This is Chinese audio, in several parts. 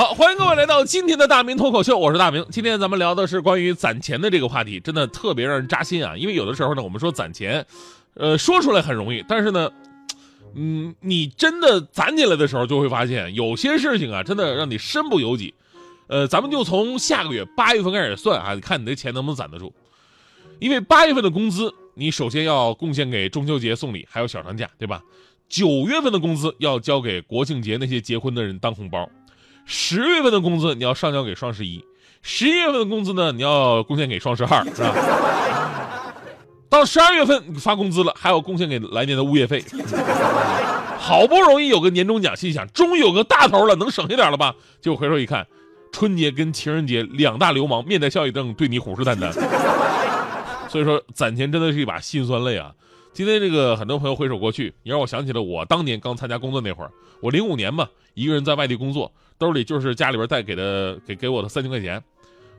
好，欢迎各位来到今天的大明脱口秀，我是大明。今天咱们聊的是关于攒钱的这个话题，真的特别让人扎心啊！因为有的时候呢，我们说攒钱，呃，说出来很容易，但是呢，嗯，你真的攒起来的时候，就会发现有些事情啊，真的让你身不由己。呃，咱们就从下个月八月份开始算啊，看你的钱能不能攒得住。因为八月份的工资，你首先要贡献给中秋节送礼，还有小长假，对吧？九月份的工资要交给国庆节那些结婚的人当红包。十月份的工资你要上交给双十一，十一月份的工资呢你要贡献给双十二，是吧？到十二月份发工资了，还要贡献给来年的物业费。好不容易有个年终奖，心想终于有个大头了，能省下点了吧？结果回头一看，春节跟情人节两大流氓面带笑意瞪，对你虎视眈眈。所以说攒钱真的是一把辛酸泪啊！今天这个很多朋友回首过去，你让我想起了我当年刚参加工作那会儿，我零五年嘛，一个人在外地工作，兜里就是家里边带给的给给我的三千块钱，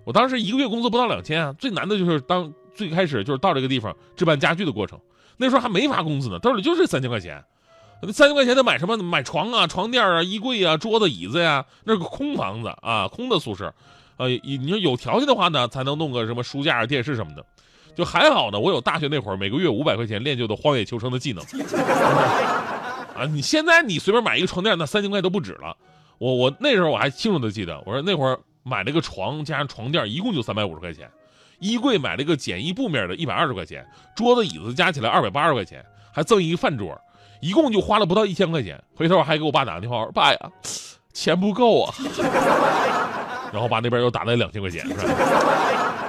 我当时一个月工资不到两千啊，最难的就是当最开始就是到这个地方置办家具的过程，那时候还没发工资呢，兜里就是三千块钱，那三千块钱得买什么？买床啊、床垫啊、衣柜啊、桌子椅子呀，那是个空房子啊，空的宿舍，呃，你说有条件的话呢，才能弄个什么书架、电视什么的。就还好呢，我有大学那会儿每个月五百块钱练就的荒野求生的技能。啊，你现在你随便买一个床垫，那三千块都不止了。我我那时候我还清楚的记得，我说那会儿买了个床加上床垫，一共就三百五十块钱。衣柜买了个简易布面的，一百二十块钱。桌子椅子加起来二百八十块钱，还赠一个饭桌，一共就花了不到一千块钱。回头我还给我爸打个电话，我说爸呀，钱不够啊。然后爸那边又打了两千块钱，是吧？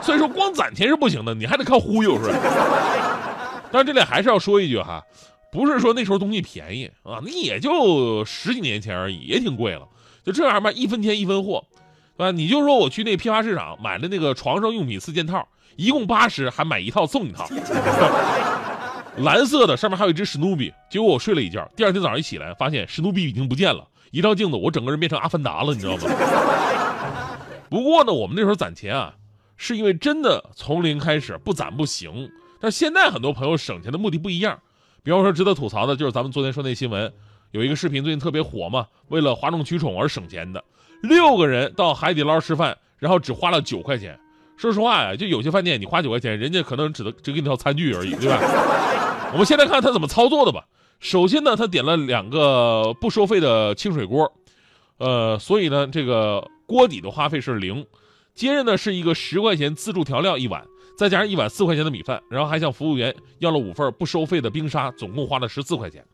所以说光攒钱是不行的，你还得靠忽悠，是吧？但是这里还是要说一句哈，不是说那时候东西便宜啊，那也就十几年前而已，也挺贵了。就这样吧，一分钱一分货，对吧？你就说我去那批发市场买的那个床上用品四件套，一共八十，还买一套送一套，蓝色的，上面还有一只史努比。结果我睡了一觉，第二天早上一起来，发现史努比已经不见了。一照镜子，我整个人变成阿凡达了，你知道吗？不过呢，我们那时候攒钱啊，是因为真的从零开始，不攒不行。但现在很多朋友省钱的目的不一样，比方说值得吐槽的就是咱们昨天说那新闻，有一个视频最近特别火嘛，为了哗众取宠而省钱的，六个人到海底捞吃饭，然后只花了九块钱。说实话呀，就有些饭店你花九块钱，人家可能只能只给你套餐具而已，对吧？我们先来看他怎么操作的吧。首先呢，他点了两个不收费的清水锅，呃，所以呢，这个。锅底的花费是零，接着呢是一个十块钱自助调料一碗，再加上一碗四块钱的米饭，然后还向服务员要了五份不收费的冰沙，总共花了十四块钱。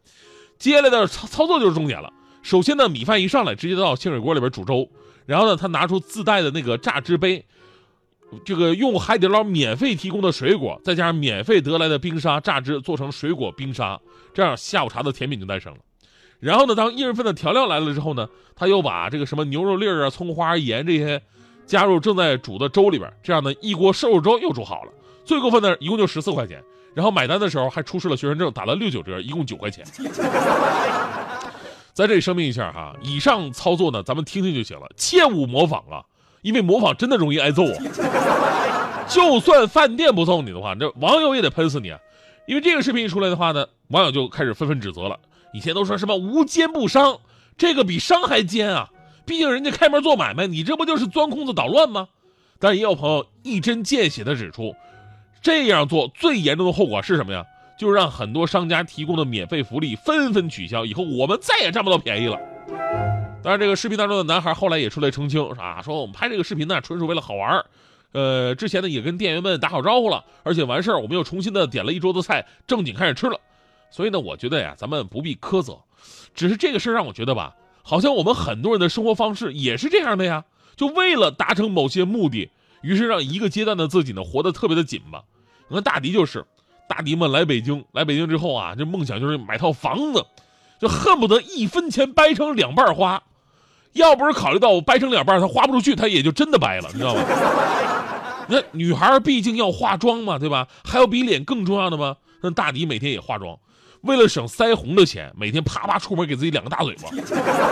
接下来的操操作就是重点了。首先呢，米饭一上来直接到清水锅里边煮粥，然后呢，他拿出自带的那个榨汁杯，这个用海底捞免费提供的水果，再加上免费得来的冰沙榨汁，做成水果冰沙，这样下午茶的甜品就诞生了。然后呢，当一人份的调料来了之后呢，他又把这个什么牛肉粒儿啊、葱花、盐这些加入正在煮的粥里边，这样呢，一锅瘦肉粥又煮好了。最过分的，一共就十四块钱。然后买单的时候还出示了学生证，打了六九折，一共九块钱。在这里声明一下哈，以上操作呢，咱们听听就行了，切勿模仿啊，因为模仿真的容易挨揍啊。就算饭店不揍你的话，这网友也得喷死你啊。因为这个视频一出来的话呢，网友就开始纷纷指责了。以前都说什么无奸不商，这个比商还奸啊！毕竟人家开门做买卖，你这不就是钻空子捣乱吗？但也有朋友一针见血地指出，这样做最严重的后果是什么呀？就是让很多商家提供的免费福利纷纷取消，以后我们再也占不到便宜了。当然，这个视频当中的男孩后来也出来澄清，啊，说我们拍这个视频呢，纯属为了好玩呃，之前呢也跟店员们打好招呼了，而且完事儿我们又重新的点了一桌子菜，正经开始吃了。所以呢，我觉得呀，咱们不必苛责，只是这个事儿让我觉得吧，好像我们很多人的生活方式也是这样的呀，就为了达成某些目的，于是让一个阶段的自己呢活得特别的紧吧。你看大迪就是，大迪们来北京，来北京之后啊，这梦想就是买套房子，就恨不得一分钱掰成两半花，要不是考虑到我掰成两半，他花不出去，他也就真的掰了，你知道吗？那女孩毕竟要化妆嘛，对吧？还有比脸更重要的吗？那大迪每天也化妆，为了省腮红的钱，每天啪啪出门给自己两个大嘴巴，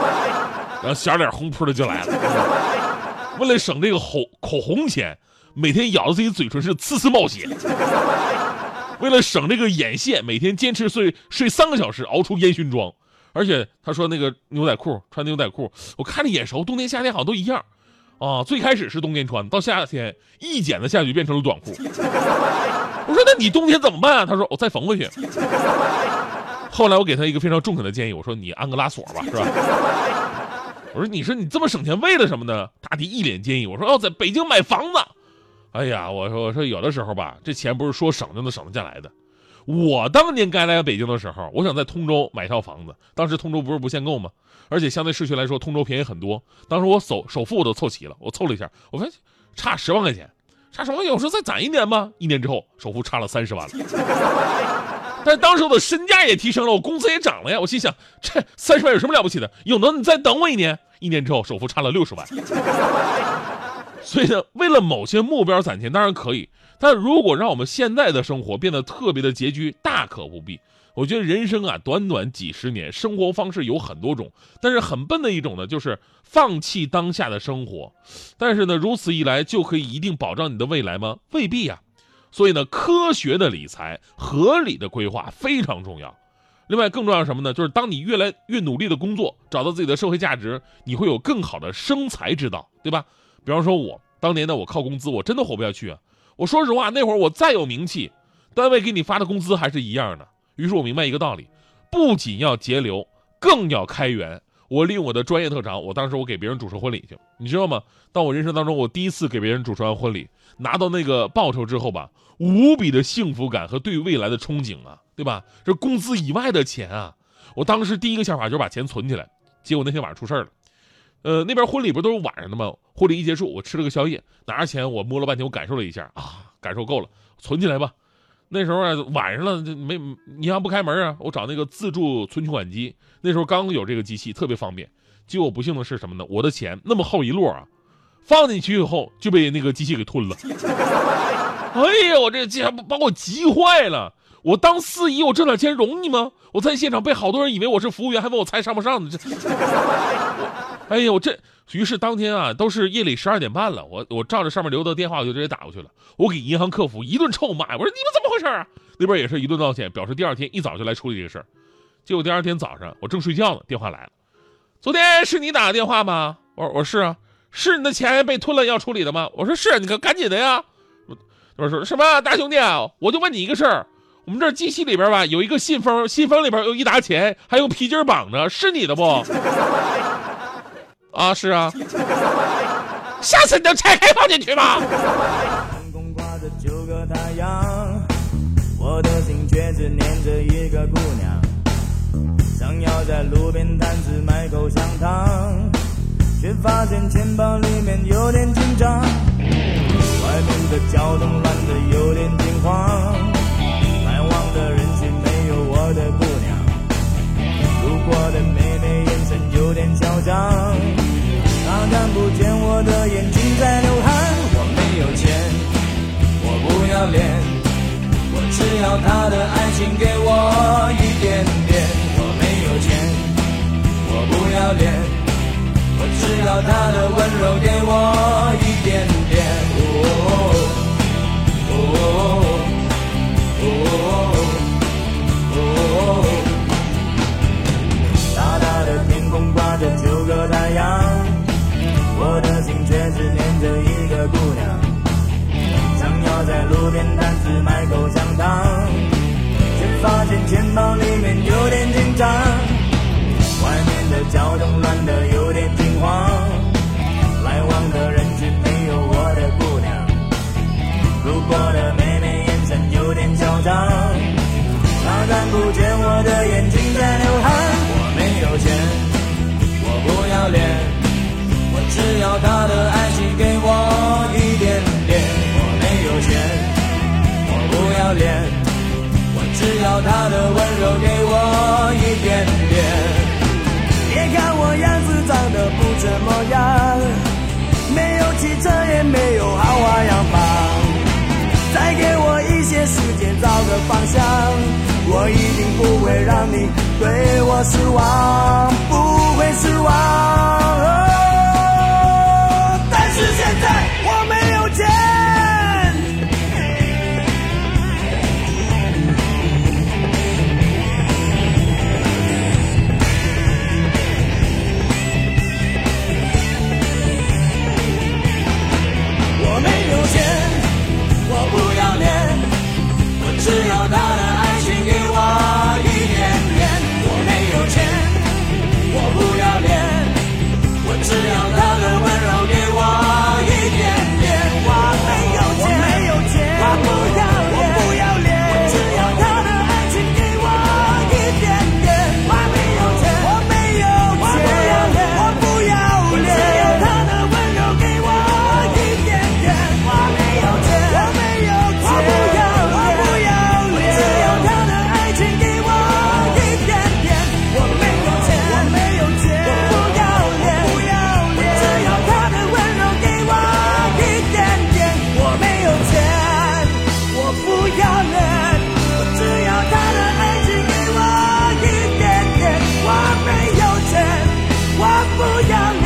然后小脸红扑的就来了。为了省这个口口红钱，每天咬着自己嘴唇是呲呲冒血。为了省这个眼线，每天坚持睡睡三个小时，熬出烟熏妆。而且他说那个牛仔裤穿牛仔裤，我看着眼熟，冬天夏天好像都一样。啊，最开始是冬天穿，到夏天一剪子下去变成了短裤。我说那你冬天怎么办啊？他说我再缝回去。后来我给他一个非常中肯的建议，我说你安个拉锁吧，是吧？我说你说你这么省钱为了什么呢？大迪一脸坚毅，我说要在北京买房子。哎呀，我说我说有的时候吧，这钱不是说省就能省得下来的。我当年该来北京的时候，我想在通州买套房子，当时通州不是不限购吗？而且相对市区来说，通州便宜很多。当时我首首付我都凑齐了，我凑了一下，我发现差十万块钱，差十万块钱，我说再攒一年吧。一年之后，首付差了三十万了。但当时我的身价也提升了，我工资也涨了呀。我心想，这三十万有什么了不起的？有能你再等我一年，一年之后首付差了六十万。所以呢，为了某些目标攒钱当然可以，但如果让我们现在的生活变得特别的拮据，大可不必。我觉得人生啊，短短几十年，生活方式有很多种，但是很笨的一种呢，就是放弃当下的生活。但是呢，如此一来就可以一定保障你的未来吗？未必呀。所以呢，科学的理财、合理的规划非常重要。另外，更重要什么呢？就是当你越来越努力的工作，找到自己的社会价值，你会有更好的生财之道，对吧？比方说，我当年呢，我靠工资，我真的活不下去啊！我说实话，那会儿我再有名气，单位给你发的工资还是一样的。于是我明白一个道理：不仅要节流，更要开源。我利用我的专业特长，我当时我给别人主持婚礼去，你知道吗？当我人生当中我第一次给别人主持完婚礼，拿到那个报酬之后吧，无比的幸福感和对未来的憧憬啊，对吧？这工资以外的钱啊，我当时第一个想法就是把钱存起来。结果那天晚上出事了。呃，那边婚礼不都是晚上的吗？婚礼一结束，我吃了个宵夜，拿着钱我摸了半天，我感受了一下啊，感受够了，存起来吧。那时候啊，晚上了，没银行不开门啊，我找那个自助存取款机，那时候刚有这个机器，特别方便。结果不幸的是什么呢？我的钱那么厚一摞啊，放进去以后就被那个机器给吞了。哎呀，我这机把把我急坏了。我当司仪，我挣点钱容易吗？我在现场被好多人以为我是服务员，还问我菜上不上呢。这，哎呀，我这于是当天啊，都是夜里十二点半了，我我照着上面留的电话，我就直接打过去了。我给银行客服一顿臭骂，我说你们怎么回事啊？那边也是一顿道歉，表示第二天一早就来处理这个事儿。结果第二天早上我正睡觉呢，电话来了，昨天是你打的电话吗？我说我是啊，是你的钱被吞了要处理的吗？我说是，你可赶紧的呀。他说什么大兄弟啊，我就问你一个事儿。我们这机器里边吧，有一个信封，信封里边有一沓钱，还用皮筋绑着，是你的不？啊，是啊。下次你就拆开放进去吧。天空挂着九个太阳，我的心却只念着一个姑娘。想要在路边摊子买口香糖，却发现钱包要他的爱情给我一点点。我没有钱，我不要脸，我只要他的温柔给我他看不见我的眼睛在流汗。我没有钱。我不要脸，我只要他的爱情给我一点点。我没有钱，我不要脸，我只要他的温柔给我一让你对我失望，不会失望。不要。